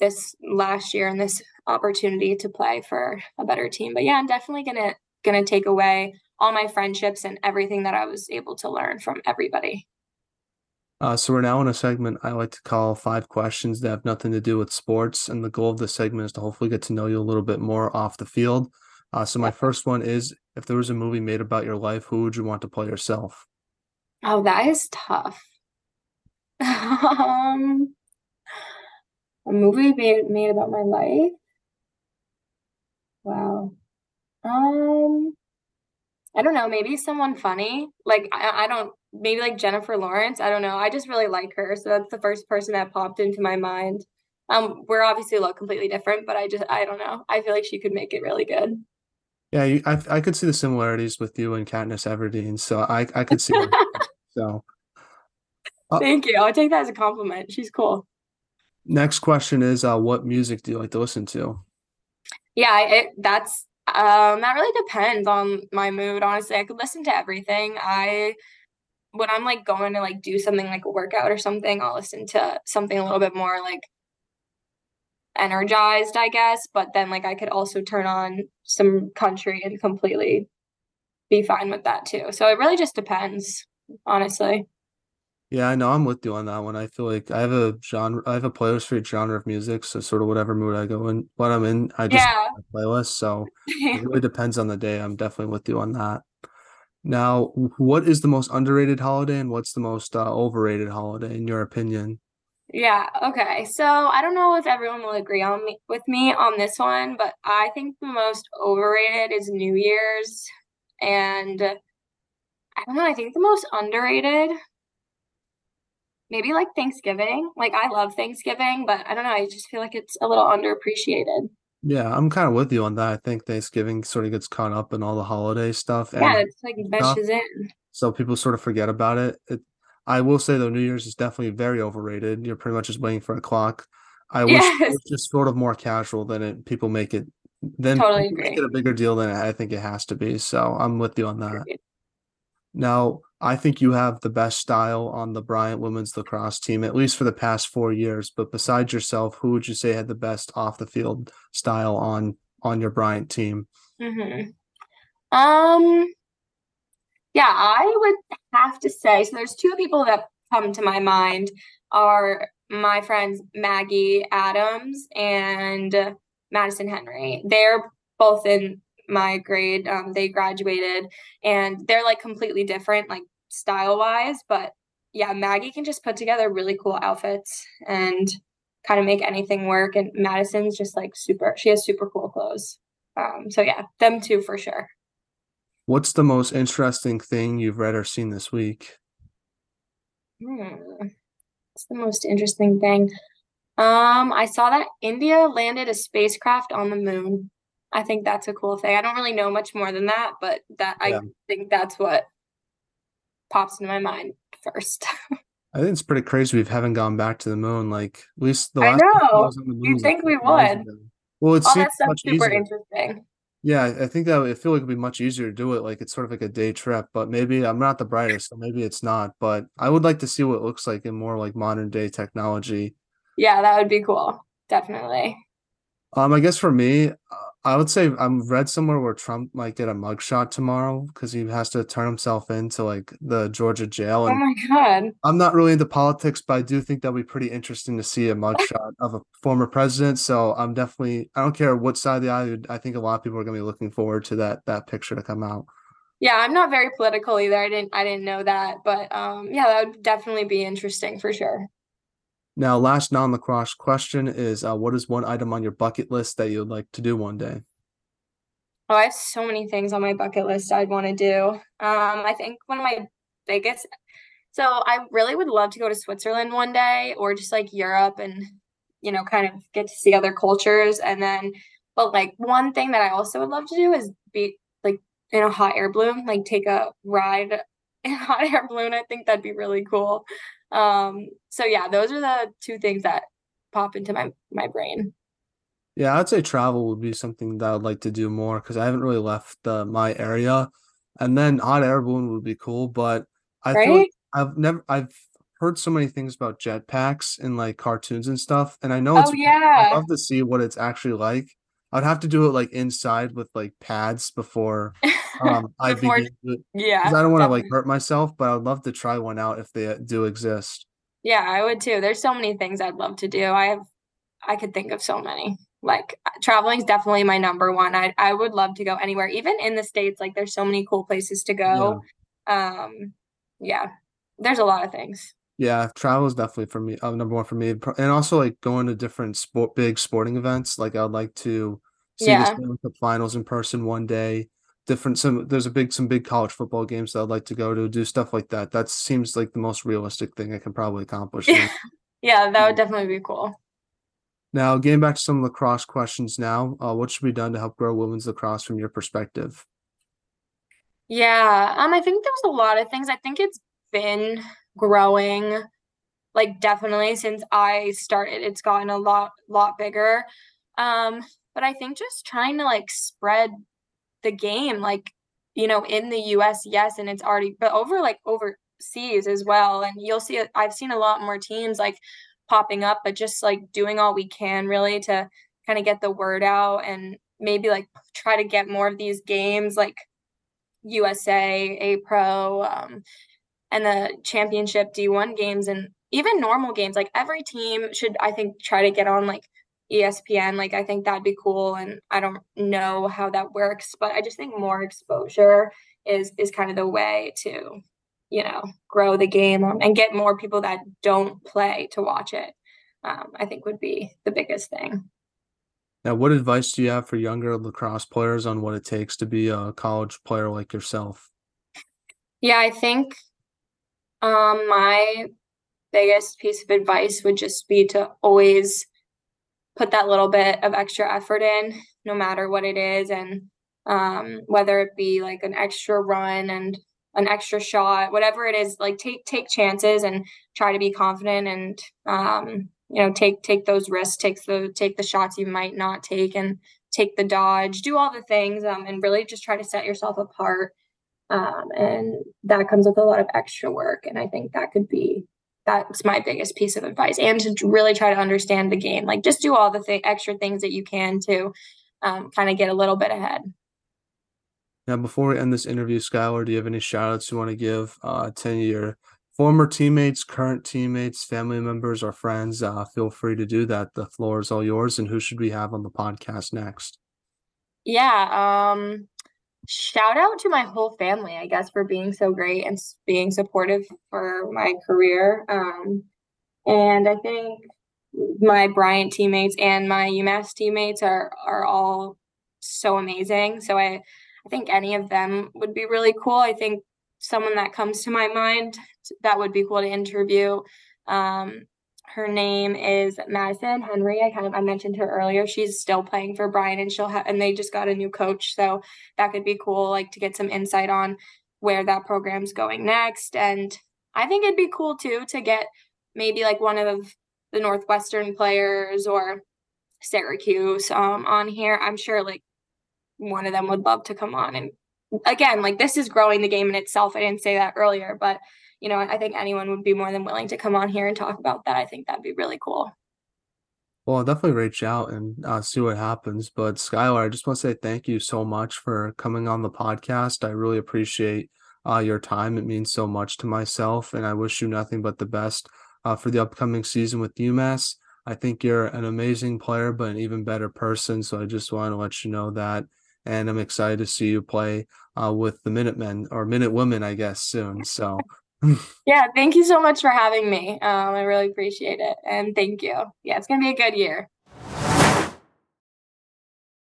this last year and this opportunity to play for a better team. But yeah, I'm definitely going to going to take away all my friendships and everything that I was able to learn from everybody. Uh, so we're now in a segment I like to call five questions that have nothing to do with sports, and the goal of the segment is to hopefully get to know you a little bit more off the field. Uh, so my first one is: if there was a movie made about your life, who would you want to play yourself? Oh, that is tough. [laughs] um, a movie made made about my life. Wow. Um, I don't know. Maybe someone funny. Like I, I don't. Maybe like Jennifer Lawrence. I don't know. I just really like her, so that's the first person that popped into my mind. Um, we're obviously look completely different, but I just I don't know. I feel like she could make it really good. Yeah, you, I I could see the similarities with you and Katniss Everdeen, so I I could see. [laughs] so uh, Thank you. I'll take that as a compliment. She's cool. Next question is uh, what music do you like to listen to? Yeah, it, that's um that really depends on my mood. Honestly, I could listen to everything. I when I'm like going to like do something like a workout or something, I'll listen to something a little bit more like energized, I guess. But then like I could also turn on some country and completely be fine with that too. So it really just depends, honestly. Yeah, I know. I'm with you on that one. I feel like I have a genre, I have a playlist for each genre of music. So sort of whatever mood I go in, what I'm in, I just yeah. playlist. So [laughs] it really depends on the day. I'm definitely with you on that. Now, what is the most underrated holiday and what's the most uh, overrated holiday in your opinion? Yeah. Okay. So I don't know if everyone will agree on me with me on this one, but I think the most overrated is New Year's, and I don't know. I think the most underrated maybe like Thanksgiving. Like I love Thanksgiving, but I don't know. I just feel like it's a little underappreciated. Yeah, I'm kind of with you on that. I think Thanksgiving sort of gets caught up in all the holiday stuff. Yeah, it's like meshes in. So people sort of forget about it. it. I will say though, New Year's is definitely very overrated. You're pretty much just waiting for a clock. I wish it was just sort of more casual than it. People make it. Then totally make it a bigger deal than I think it has to be. So I'm with you on that. Now, I think you have the best style on the Bryant women's lacrosse team, at least for the past four years. But besides yourself, who would you say had the best off the field style on on your Bryant team? Mm-hmm. Um, yeah, I would have to say so. There's two people that come to my mind are my friends Maggie Adams and Madison Henry. They're both in my grade. Um, they graduated and they're like completely different, like style wise. But yeah, Maggie can just put together really cool outfits and kind of make anything work. And Madison's just like super, she has super cool clothes. Um, so yeah, them too for sure. What's the most interesting thing you've read or seen this week? Hmm. What's the most interesting thing? Um, I saw that India landed a spacecraft on the moon. I think that's a cool thing. I don't really know much more than that, but that yeah. I think that's what pops into my mind first. [laughs] I think it's pretty crazy we haven't gone back to the moon. Like at least the last I know. You'd think like we would. Well, it's all that stuff's super easier. interesting. Yeah, I think that I feel like it'd be much easier to do it. Like it's sort of like a day trip, but maybe I'm not the brightest, so maybe it's not. But I would like to see what it looks like in more like modern day technology. Yeah, that would be cool. Definitely. Um, I guess for me, I would say I'm read somewhere where Trump might get a mugshot tomorrow because he has to turn himself into like the Georgia jail. Oh and oh my god! I'm not really into politics, but I do think that'll be pretty interesting to see a mugshot of a former president. So I'm definitely I don't care what side of the aisle. I think a lot of people are going to be looking forward to that that picture to come out. Yeah, I'm not very political either. I didn't I didn't know that, but um, yeah, that would definitely be interesting for sure. Now, last non-lacrosse question is: uh, What is one item on your bucket list that you'd like to do one day? Oh, I have so many things on my bucket list I'd want to do. Um, I think one of my biggest. So I really would love to go to Switzerland one day, or just like Europe, and you know, kind of get to see other cultures. And then But like one thing that I also would love to do is be like in a hot air balloon, like take a ride [laughs] in a hot air balloon. I think that'd be really cool. Um, so yeah, those are the two things that pop into my my brain. Yeah, I'd say travel would be something that I'd like to do more because I haven't really left uh, my area. And then hot air balloon would be cool, but I feel Right? like I've never I've heard so many things about jetpacks in like cartoons and stuff, and I know it's Oh I'd love to see what it's actually like. I'd have to do it like inside with like pads before [laughs] um I begin yeah, because I don't want to like hurt myself, but I'd love to try one out if they do exist. Yeah, I would too. There's so many things I'd love to do. I have I could think of so many. Like traveling is definitely my number one. I I would love to go anywhere, even in the States. Like there's so many cool places to Yeah. go. Um, yeah, there's a lot of things. Yeah, travel is definitely for me, uh, number one for me, and also like going to different sport, big sporting events. Like I'd like to see the Yeah. Stanley Cup Finals in person one day. Different some there's a big some big college football games that I'd like to go to, do stuff like that. That seems like the most realistic thing I can probably [laughs] accomplish. Yeah, yeah, that would definitely be cool. Now, getting back to some lacrosse questions now, uh, what should be done to help grow women's lacrosse from your perspective? Yeah, um, I think there's a lot of things. I think it's been growing, like definitely since I started. It's gotten a lot, lot bigger. Um, but I think just trying to like spread the game, like, you know, in the US, yes, and it's already, but over like overseas as well. And you'll see, I've seen a lot more teams like popping up, but just like doing all we can really to kind of get the word out and maybe like try to get more of these games like USA, A Pro, um, and the championship D1 games and even normal games. Like every team should, I think, try to get on like ESPN. Like I think that'd be cool. And I don't know how that works, but I just think more exposure is is kind of the way to, you know, grow the game um, and get more people that don't play to watch it. Um, I think would be the biggest thing. Now, what advice do you have for younger lacrosse players on what it takes to be a college player like yourself? Yeah, I think um my biggest piece of advice would just be to always put that little bit of extra effort in, no matter what it is, and um whether it be like an extra run and an extra shot, whatever it is, like take take chances and try to be confident and um you know take take those risks, take the take the shots you might not take and take the dodge, do all the things um and really just try to set yourself apart um, and that comes with a lot of extra work and i think that could be that's my biggest piece of advice and to really try to understand the game like just do all the th- extra things that you can to um, kind of get a little bit ahead Now, before we end this interview, Skylar, do you have any shout outs you want to give uh, to your former teammates, current teammates, family members, or friends? Uh, feel free to do that. The floor is all yours. And who should we have on the podcast next? yeah um shout out to my whole family i guess for being so great and being supportive for my career um and i think my bryant teammates and my umass teammates are are all so amazing so i i think any of them would be really cool. I think someone that comes to my mind that would be cool to interview um her name is Madison Henry. I kind of I mentioned her earlier. She's still playing for Bryant and she'll have and they just got a new coach. So that could be cool, like to get some insight on where that program's going next. And I think it'd be cool too to get maybe like one of the Northwestern players or Syracuse um on here. I'm sure like one of them would love to come on and again, like this is growing the game in itself. I didn't say that earlier, but you know, I think anyone would be more than willing to come on here and talk about that. I think that'd be really cool. Well, I'll definitely reach out and uh, see what happens. But Skylar, I just want to say thank you so much for coming on the podcast. I really appreciate uh, your time. It means so much to myself, and I wish you nothing but the best uh, for the upcoming season with UMass. I think you're an amazing player, but an even better person. So I just want to let you know that. And I'm excited to see you play uh, with the Minutemen or Minute Women, I guess, soon. So Yeah, thank you so much for having me. Um, I really appreciate it. And thank you. Yeah, it's gonna be a good year.